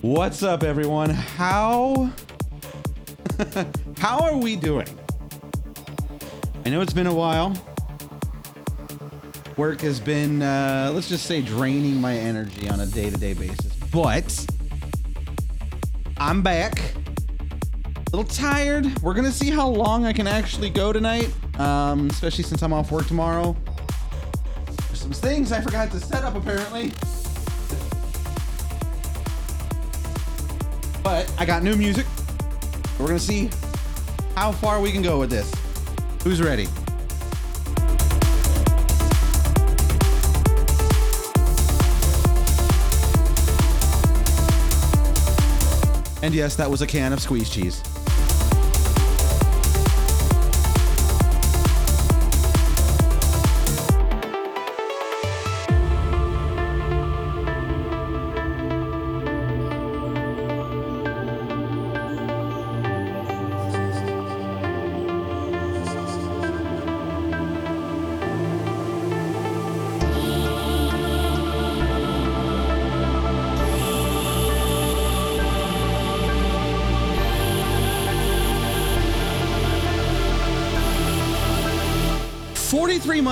What's up, everyone? How how are we doing? I know it's been a while. Work has been, uh, let's just say, draining my energy on a day-to-day basis. But I'm back. A little tired. We're gonna see how long I can actually go tonight, um, especially since I'm off work tomorrow. There's some things I forgot to set up apparently. But I got new music. We're gonna see how far we can go with this. Who's ready? And yes, that was a can of squeeze cheese.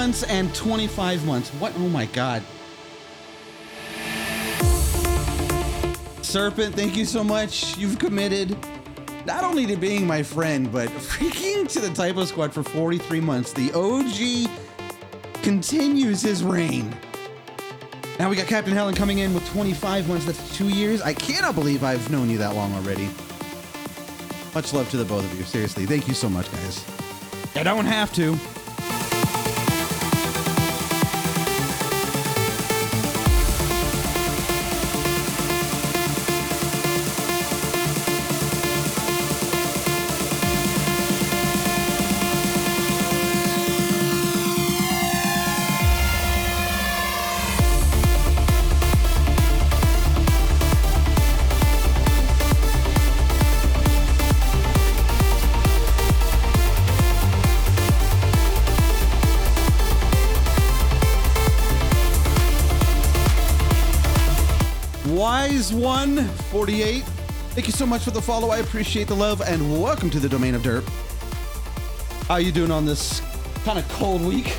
Months and twenty-five months. What? Oh my god. Serpent, thank you so much. You've committed not only to being my friend, but freaking to the Typo Squad for 43 months. The OG continues his reign. Now we got Captain Helen coming in with 25 months. That's two years. I cannot believe I've known you that long already. Much love to the both of you. Seriously, thank you so much, guys. I don't have to. 48. Thank you so much for the follow. I appreciate the love and welcome to the domain of dirt. How are you doing on this kind of cold week?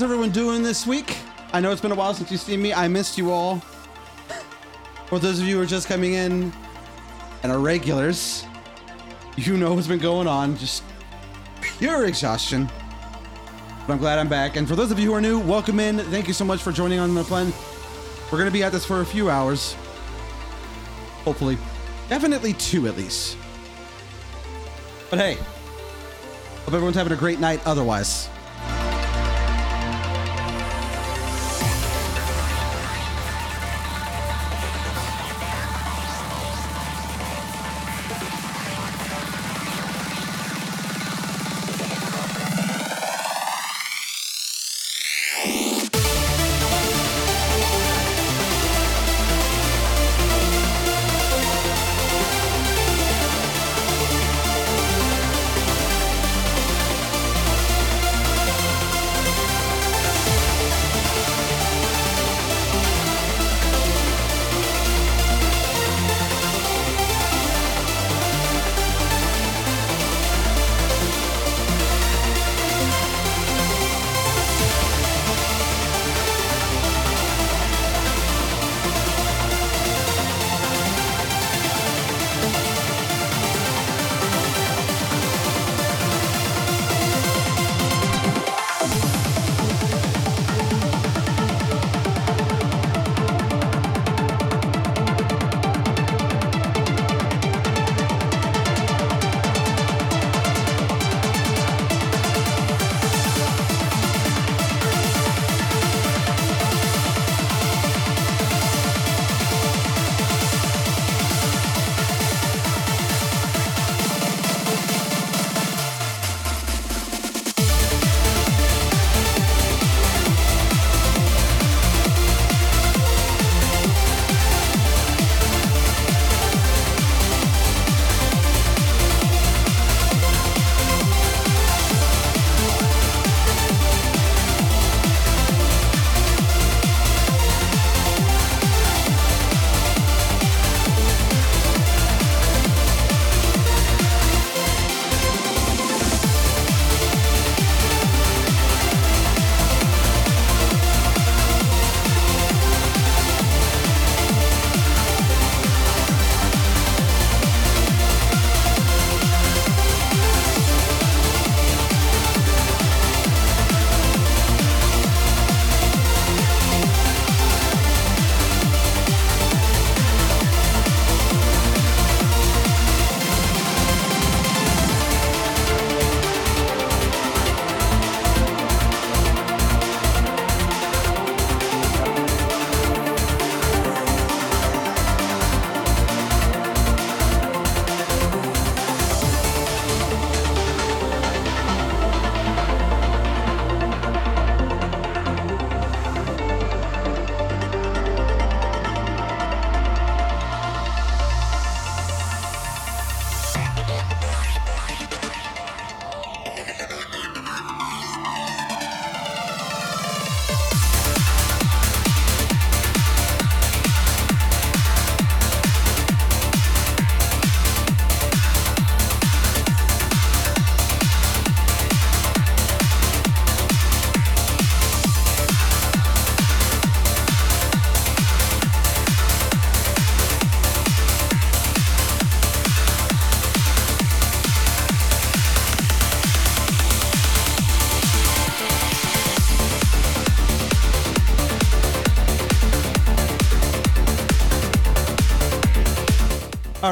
How is everyone doing this week? I know it's been a while since you've seen me. I missed you all. For those of you who are just coming in and are regulars, you know what's been going on. Just pure exhaustion. But I'm glad I'm back. And for those of you who are new, welcome in. Thank you so much for joining on the fun. We're going to be at this for a few hours. Hopefully. Definitely two at least. But hey, hope everyone's having a great night otherwise.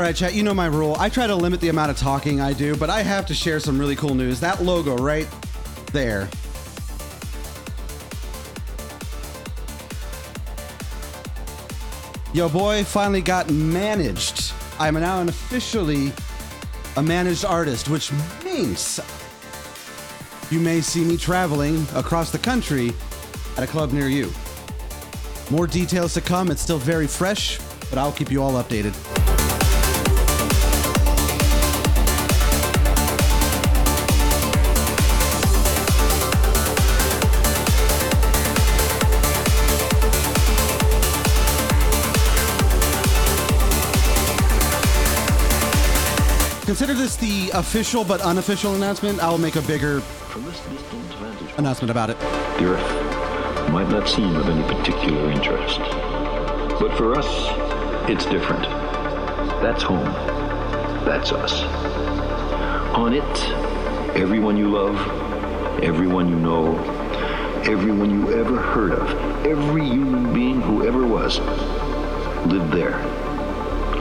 Right, chat, you know my rule. I try to limit the amount of talking I do, but I have to share some really cool news. That logo right there. Yo, boy, finally got managed. I'm now an officially a managed artist, which means you may see me traveling across the country at a club near you. More details to come. It's still very fresh, but I'll keep you all updated. Consider this the official but unofficial announcement. I'll make a bigger announcement about it. the Earth might not seem of any particular interest. But for us, it's different. That's home. That's us. On it, everyone you love, everyone you know, everyone you ever heard of, every human being who ever was, lived there,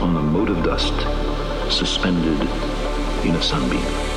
on a mote of dust, suspended in a sunbeam.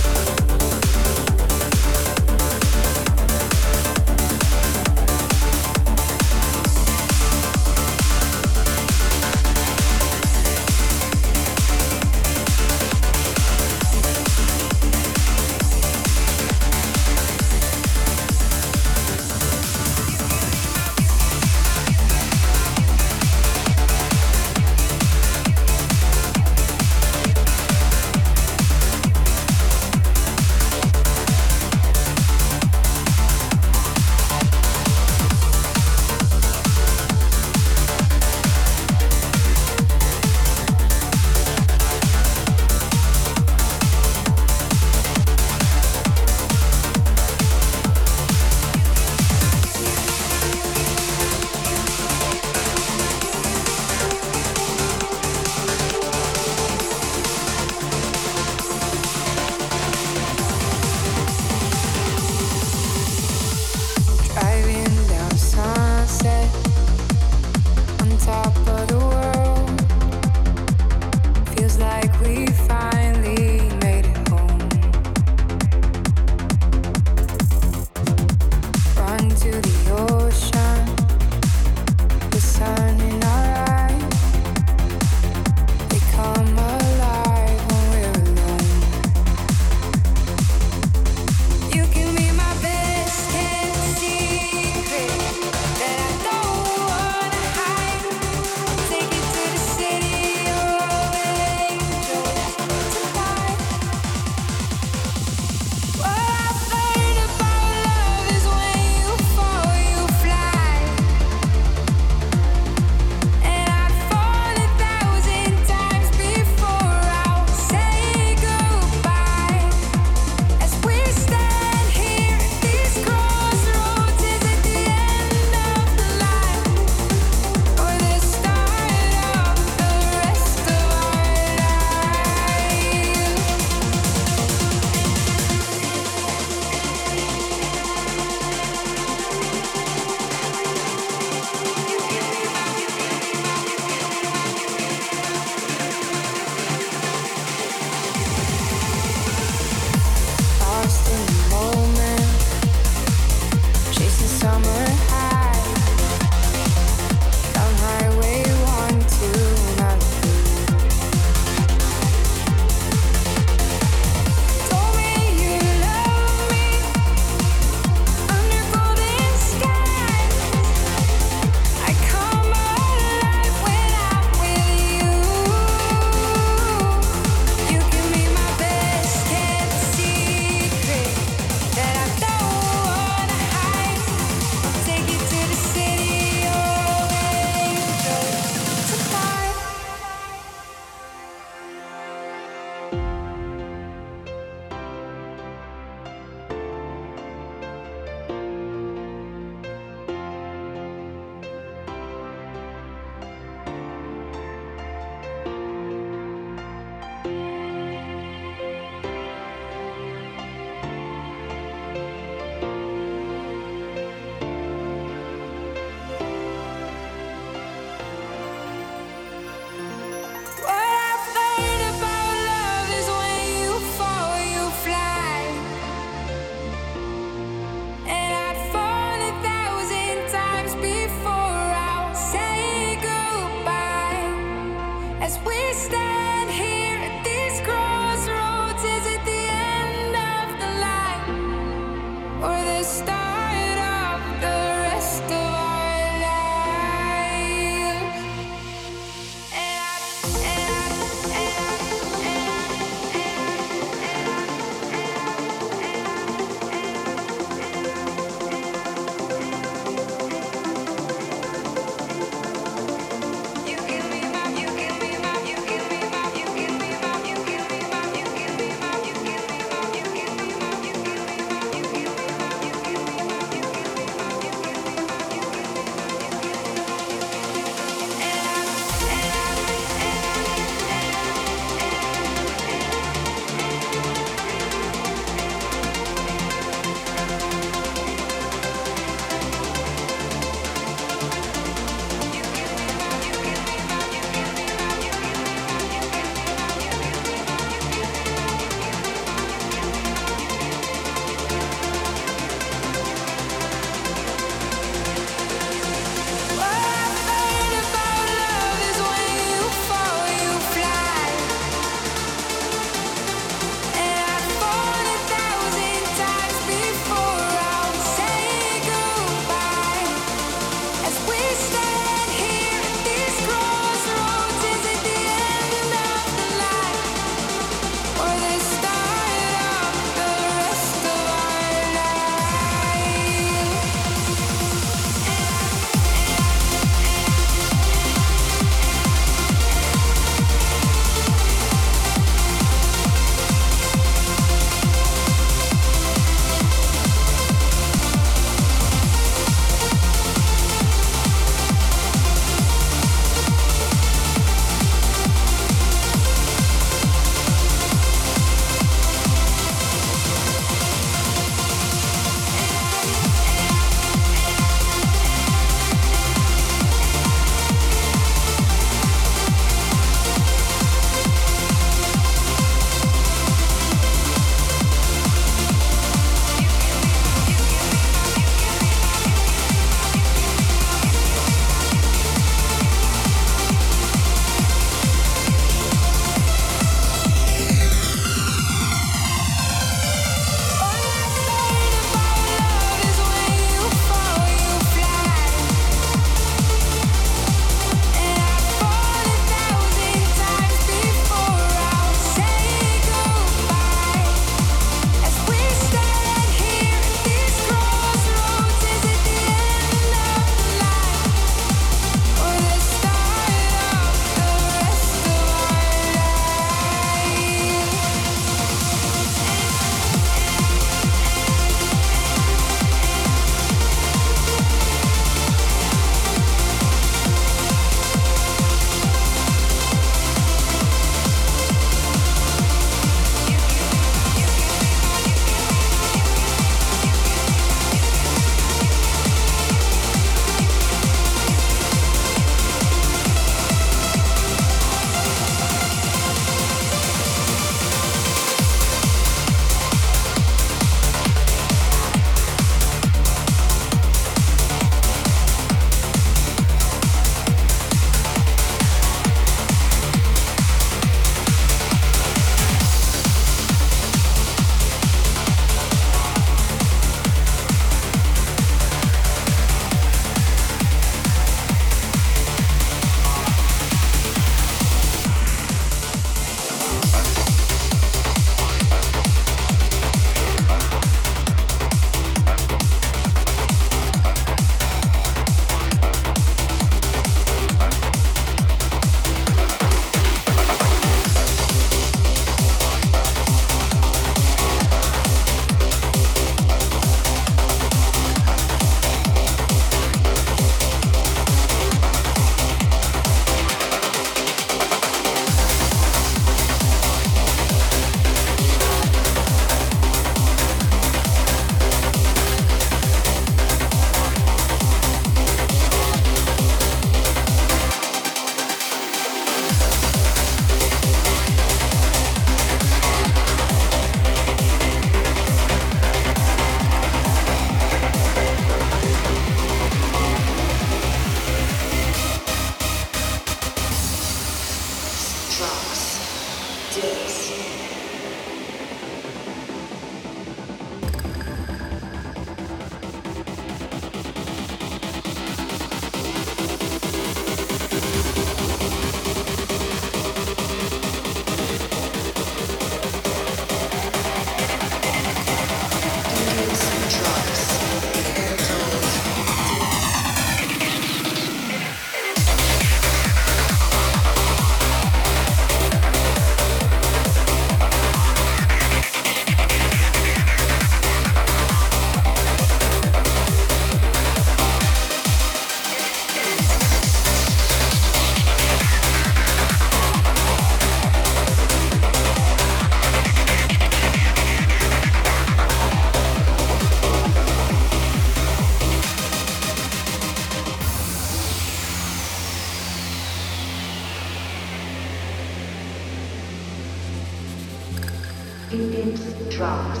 Phoenix drops.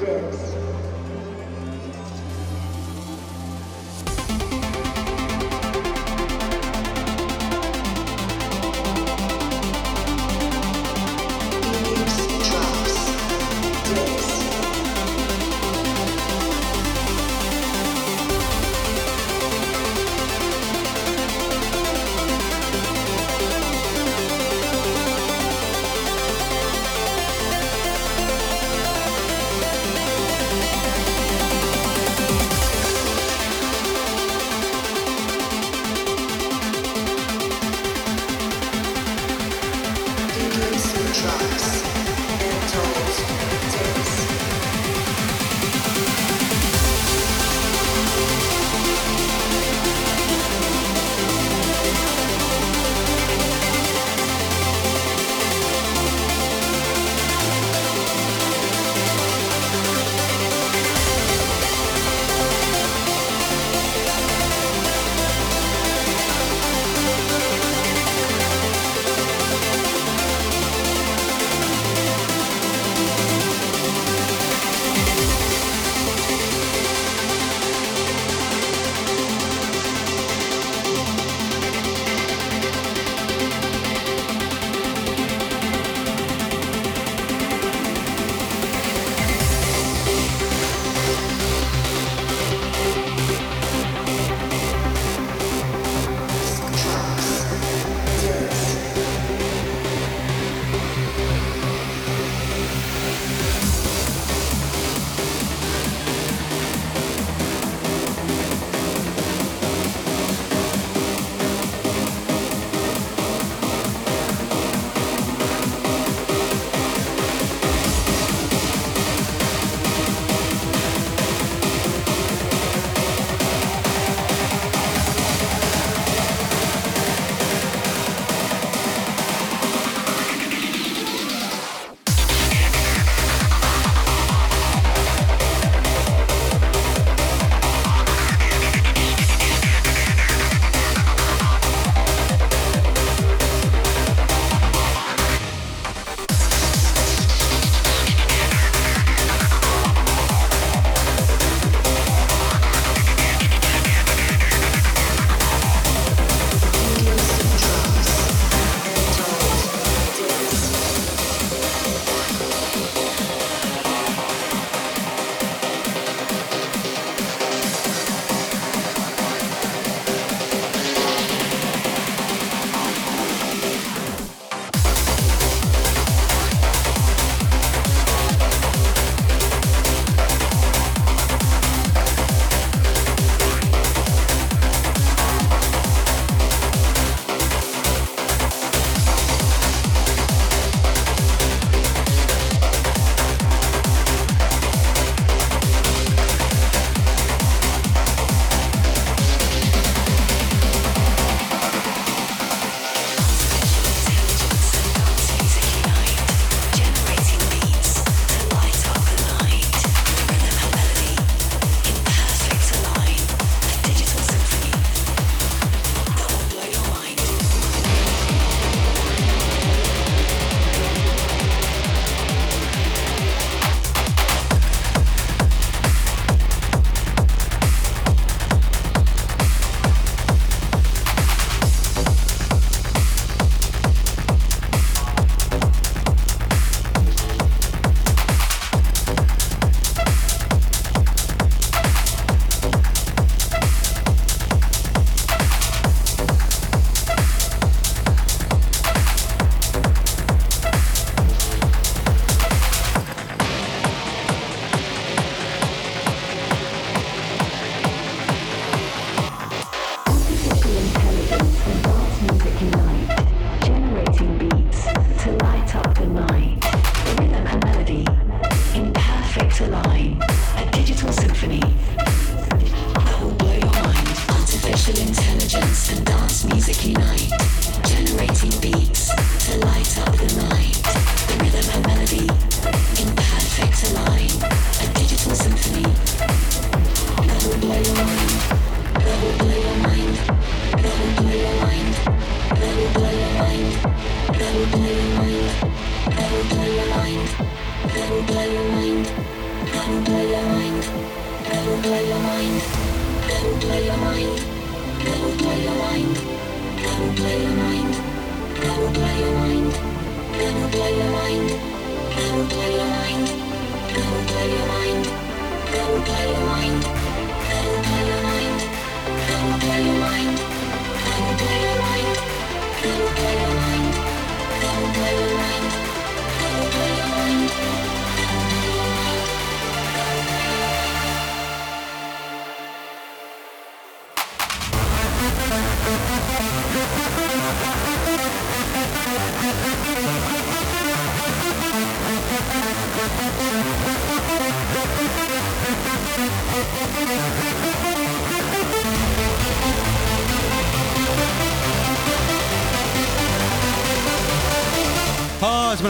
This.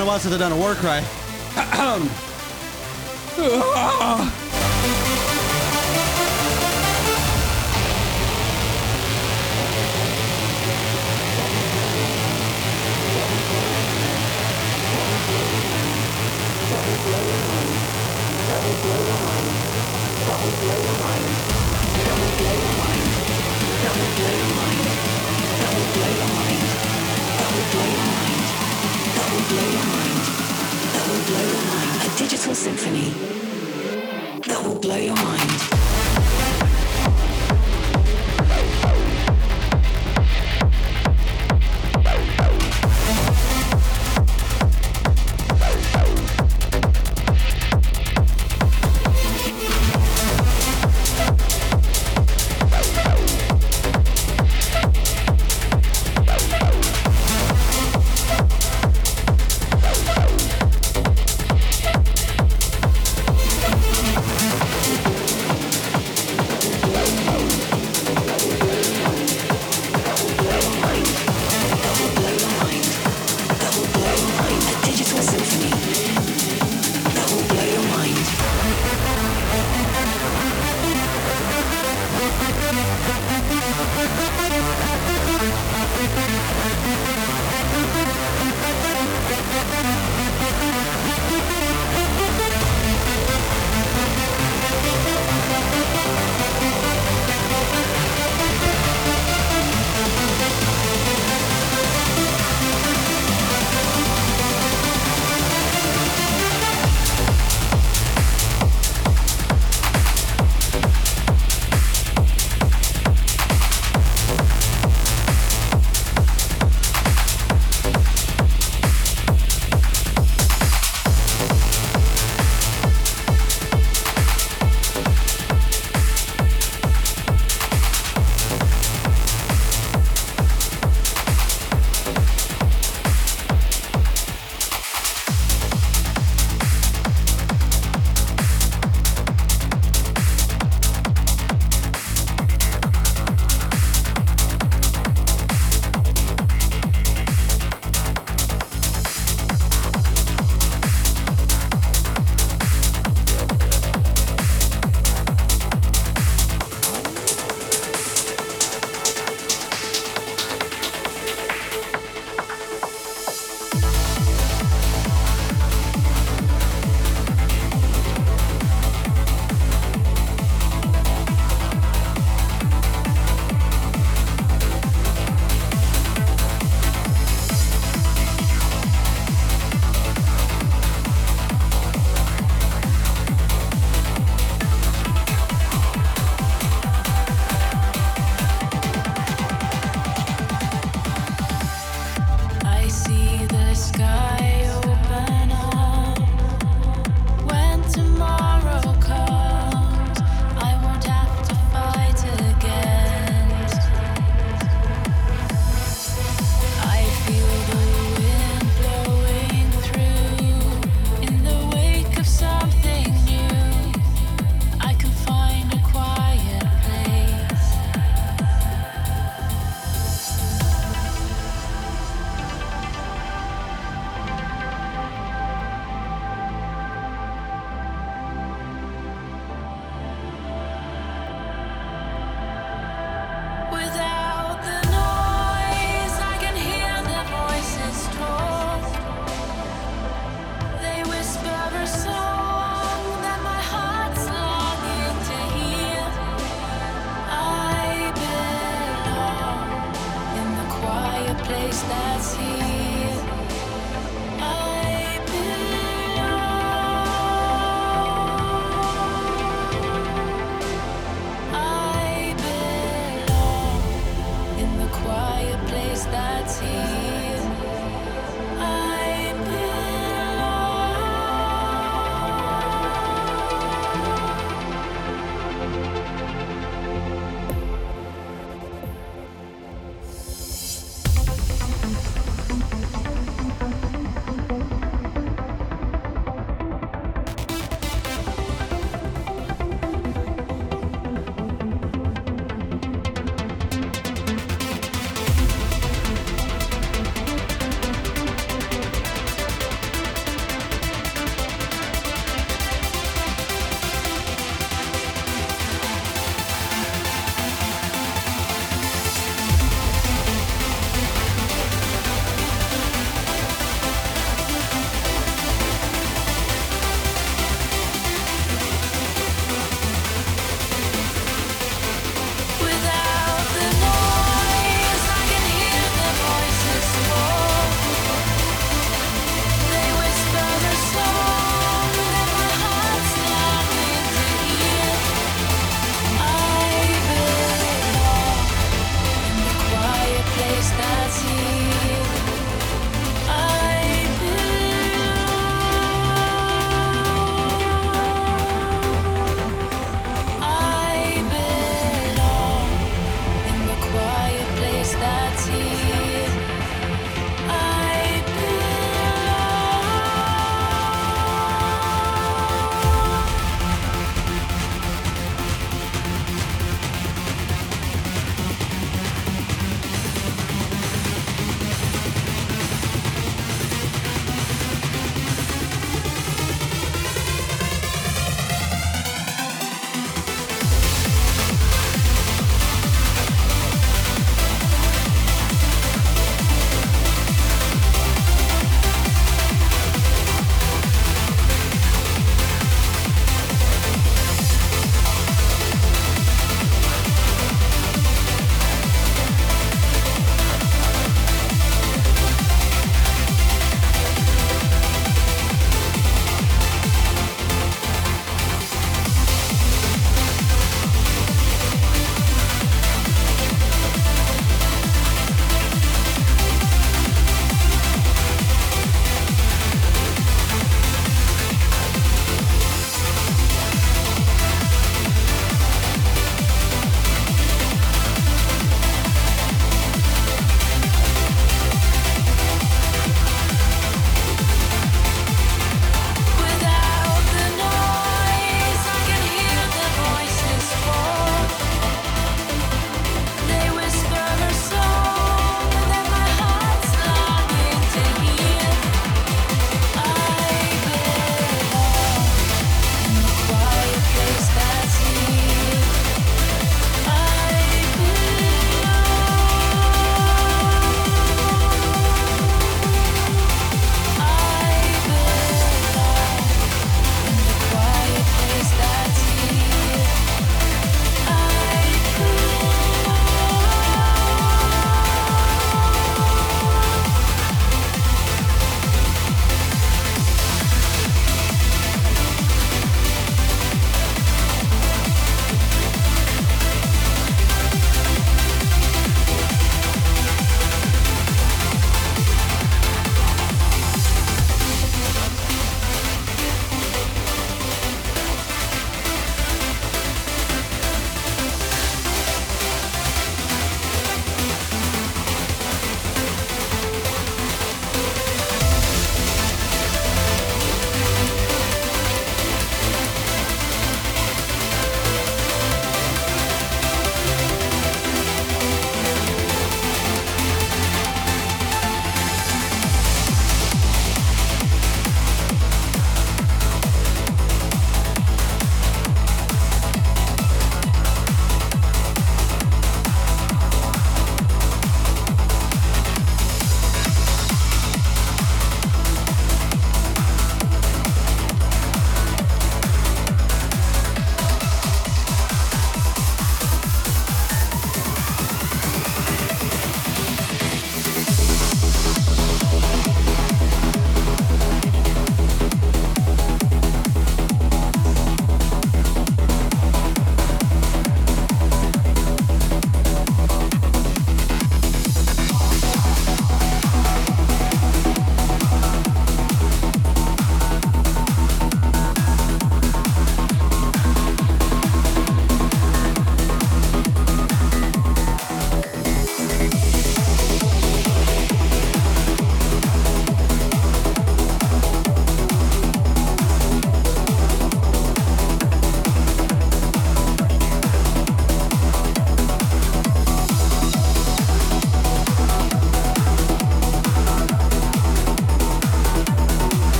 Been a while since I've done a war cry.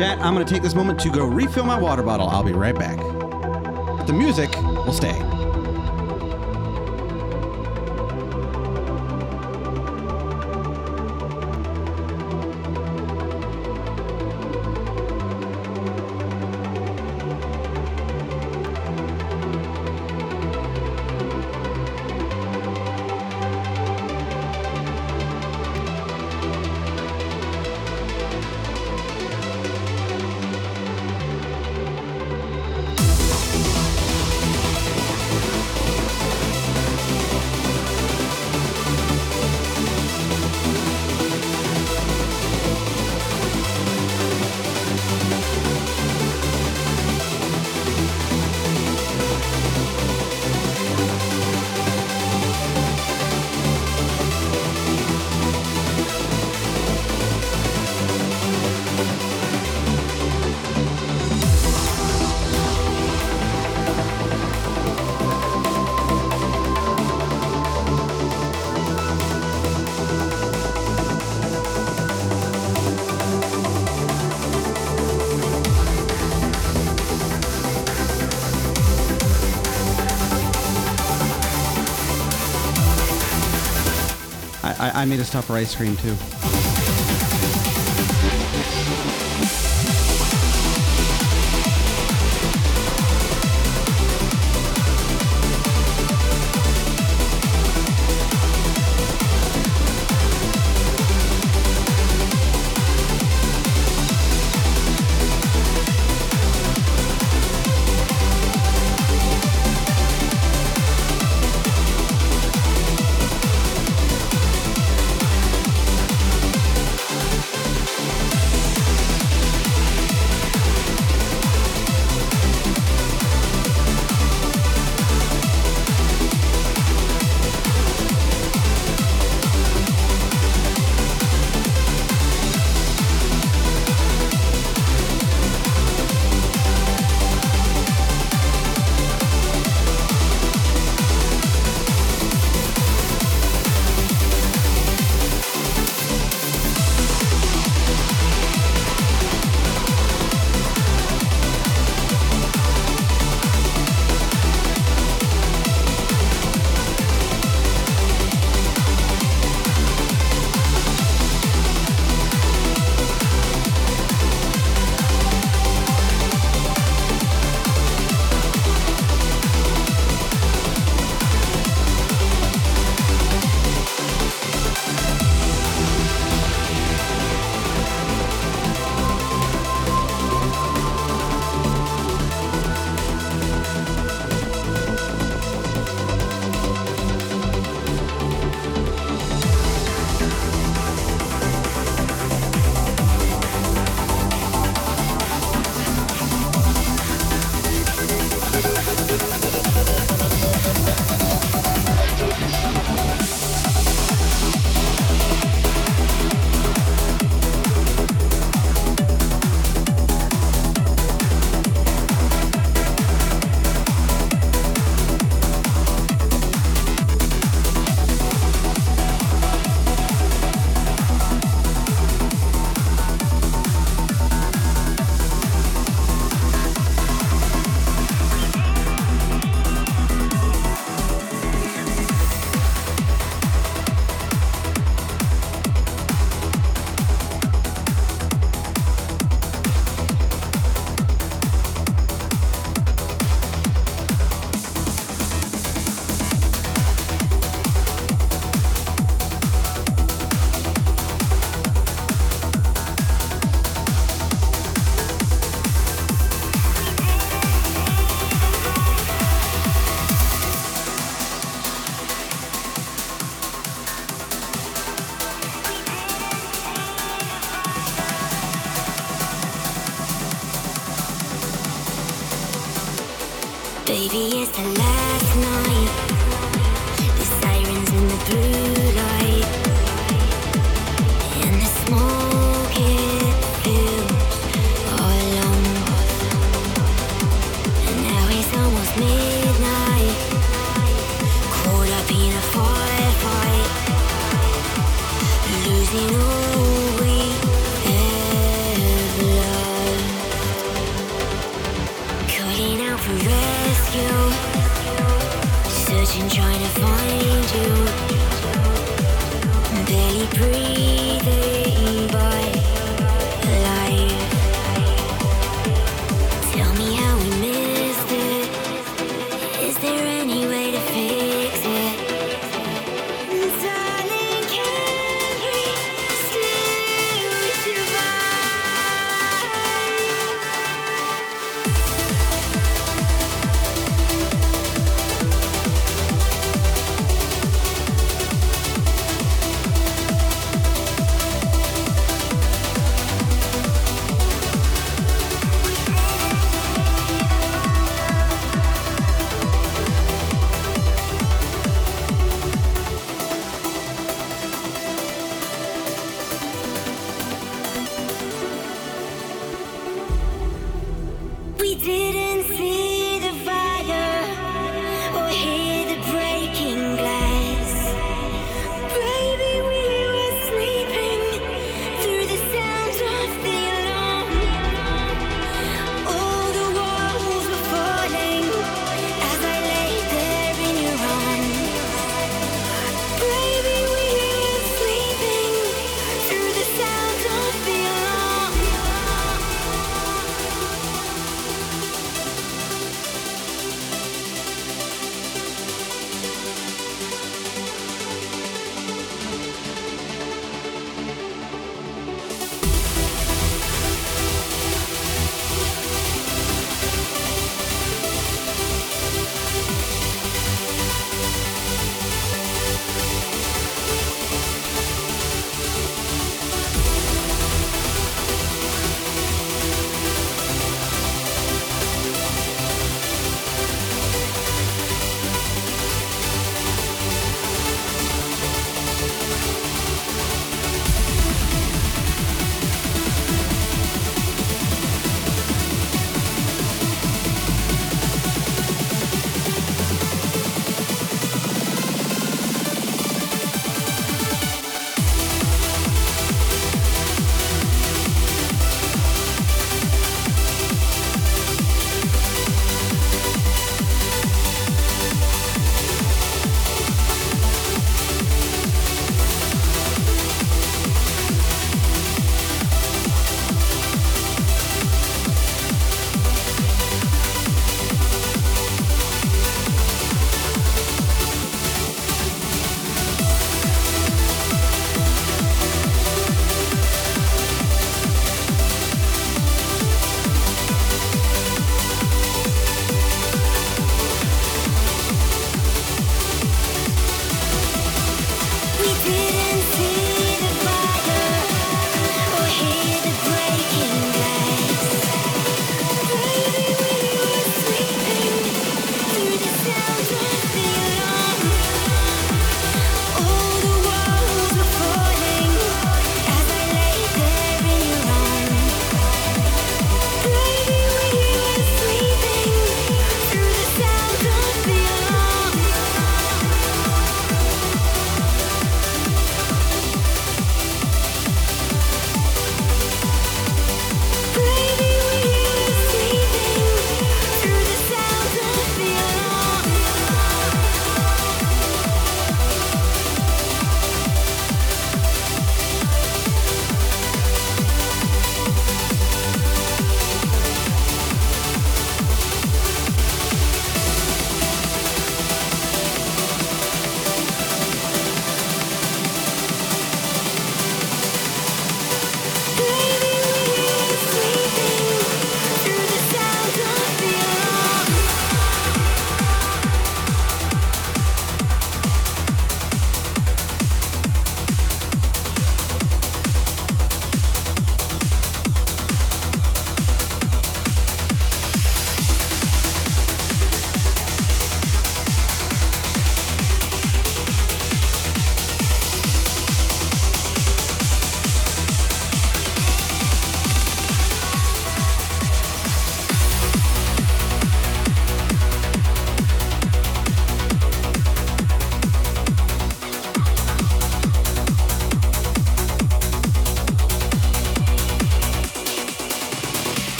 Chat, I'm going to take this moment to go refill my water bottle. I'll be right back. But the music will stay. I, made a stop for ice cream too.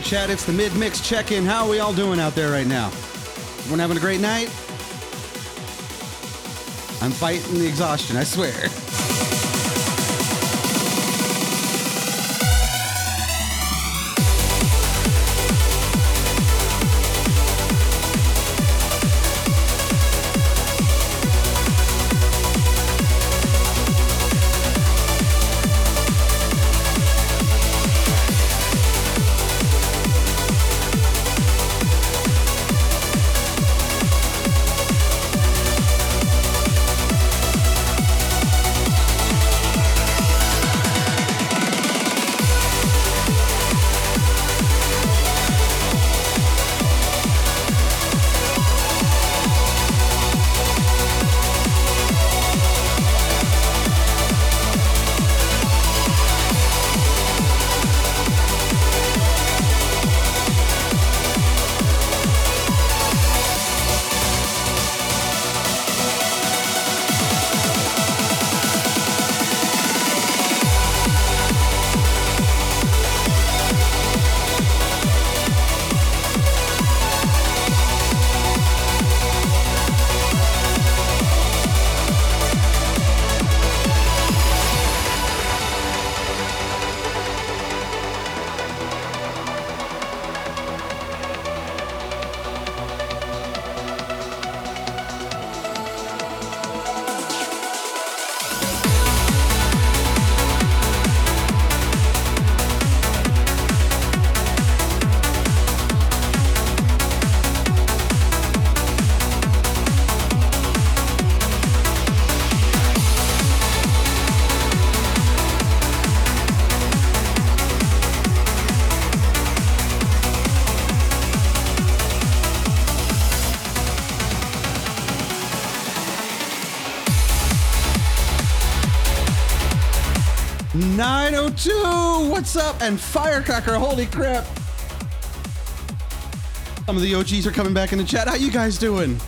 Right, Chad, it's the mid mix check in. How are we all doing out there right now? Everyone having a great night? I'm fighting the exhaustion, I swear. And Firecracker. Holy crap! Some of the OGs are coming back in the chat. How you guys doing?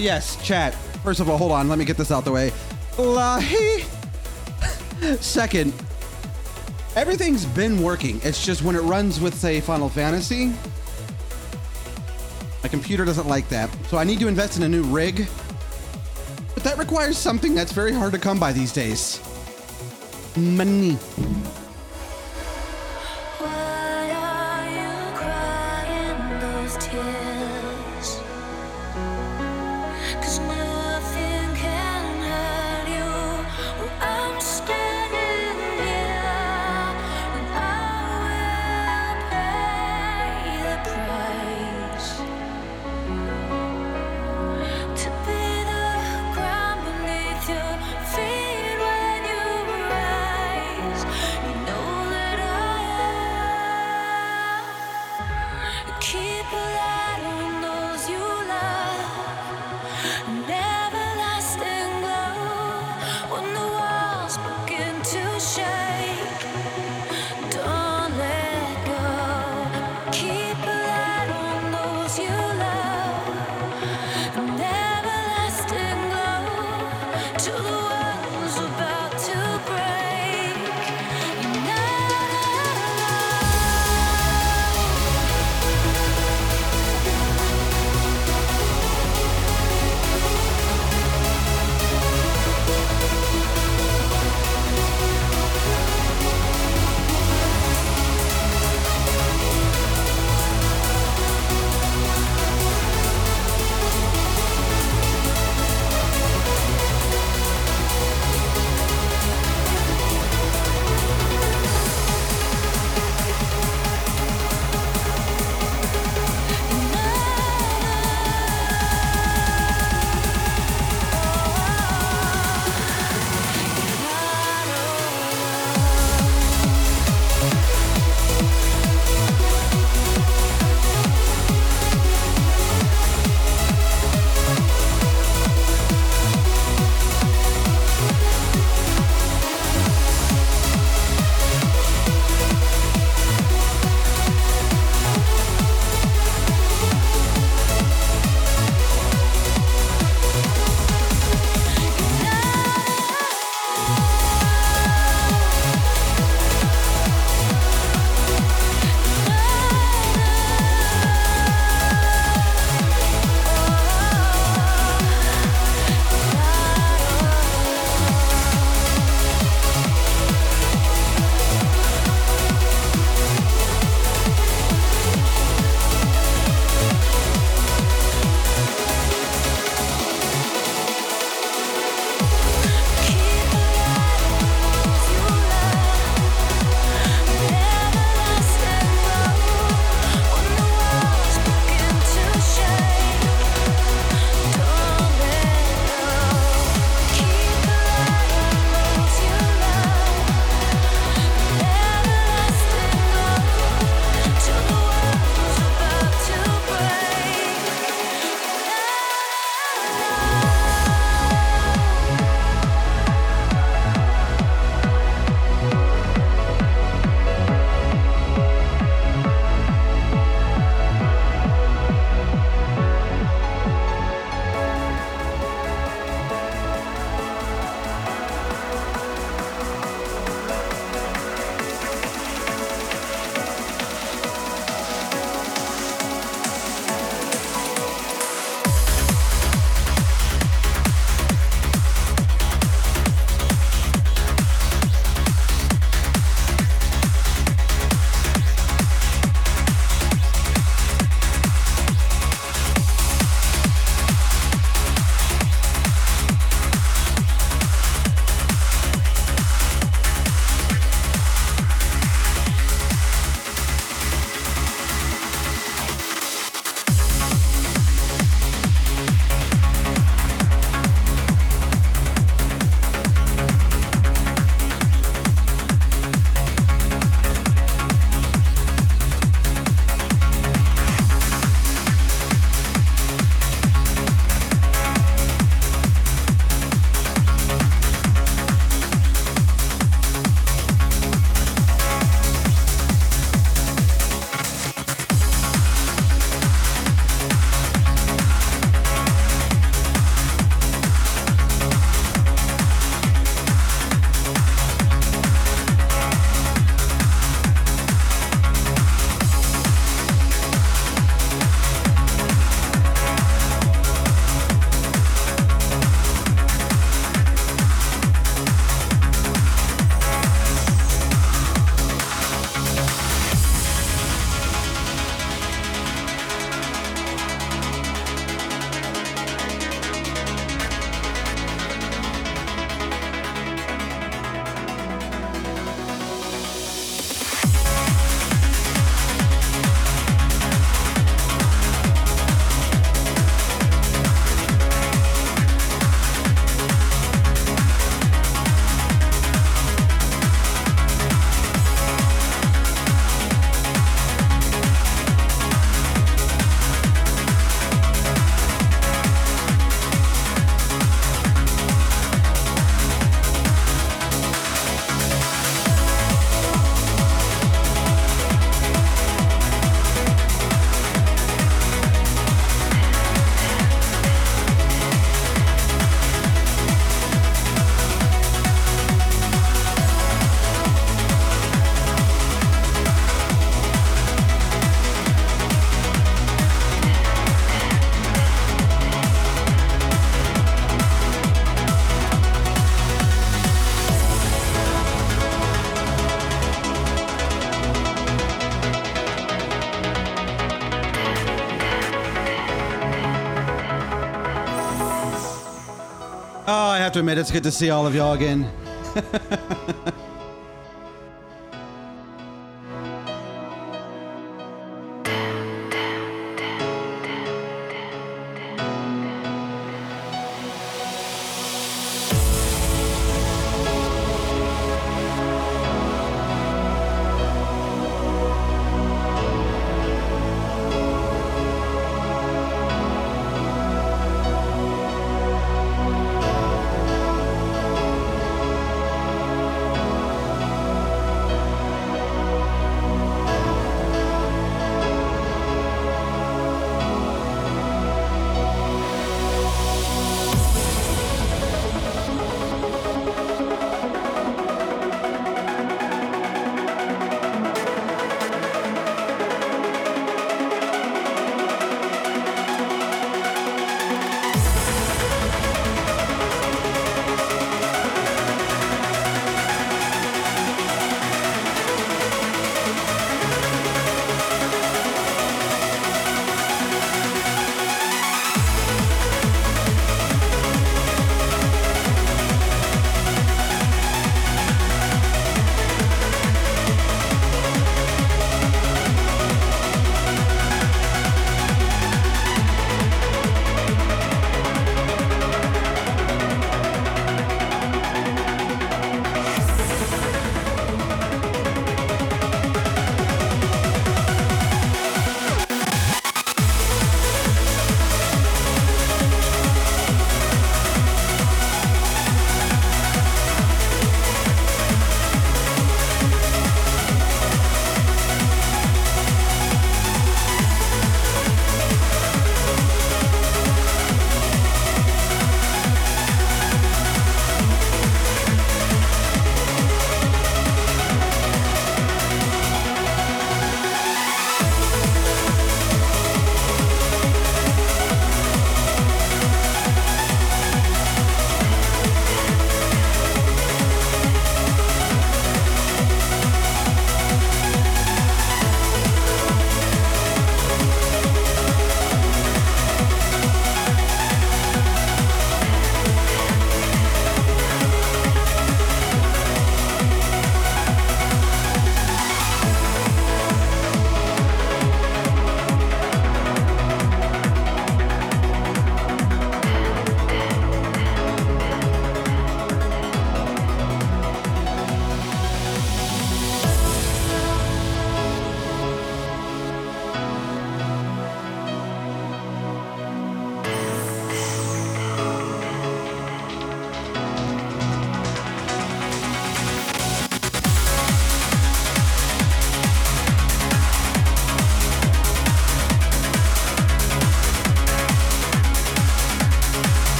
Yes, chat. First of all, hold on. Let me get this out the way. Lahi. Second, everything's been working. It's just when it runs with, say, Final Fantasy, my computer doesn't like that. So I need to invest in a new rig. But that requires something that's very hard to come by these days. Money. To admit, it's good to see all of y'all again.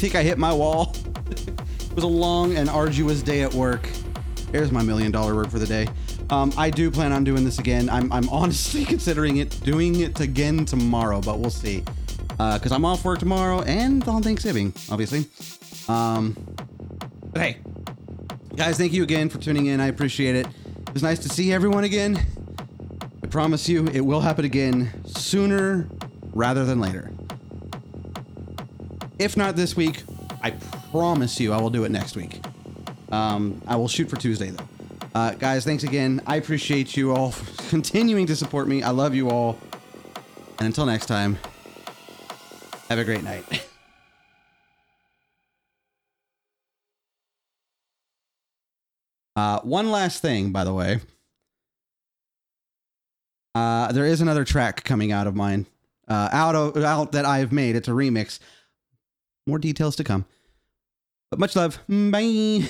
think I hit my wall. it was a long and arduous day at work. There's my million dollar word for the day. Um, I do plan on doing this again. I'm, I'm honestly considering it doing it again tomorrow, but we'll see. Because I'm off work tomorrow and on Thanksgiving, obviously. Um, but hey, guys, thank you again for tuning in. I appreciate it. It was nice to see everyone again. I promise you, it will happen again sooner rather than later. If not this week, I promise you I will do it next week. Um, I will shoot for Tuesday though. Uh, guys, thanks again. I appreciate you all continuing to support me. I love you all. And until next time, have a great night. Uh, one last thing, by the way. Uh, there is another track coming out of mine, uh, out of out that I've made. It's a remix. More details to come. But much love. Bye.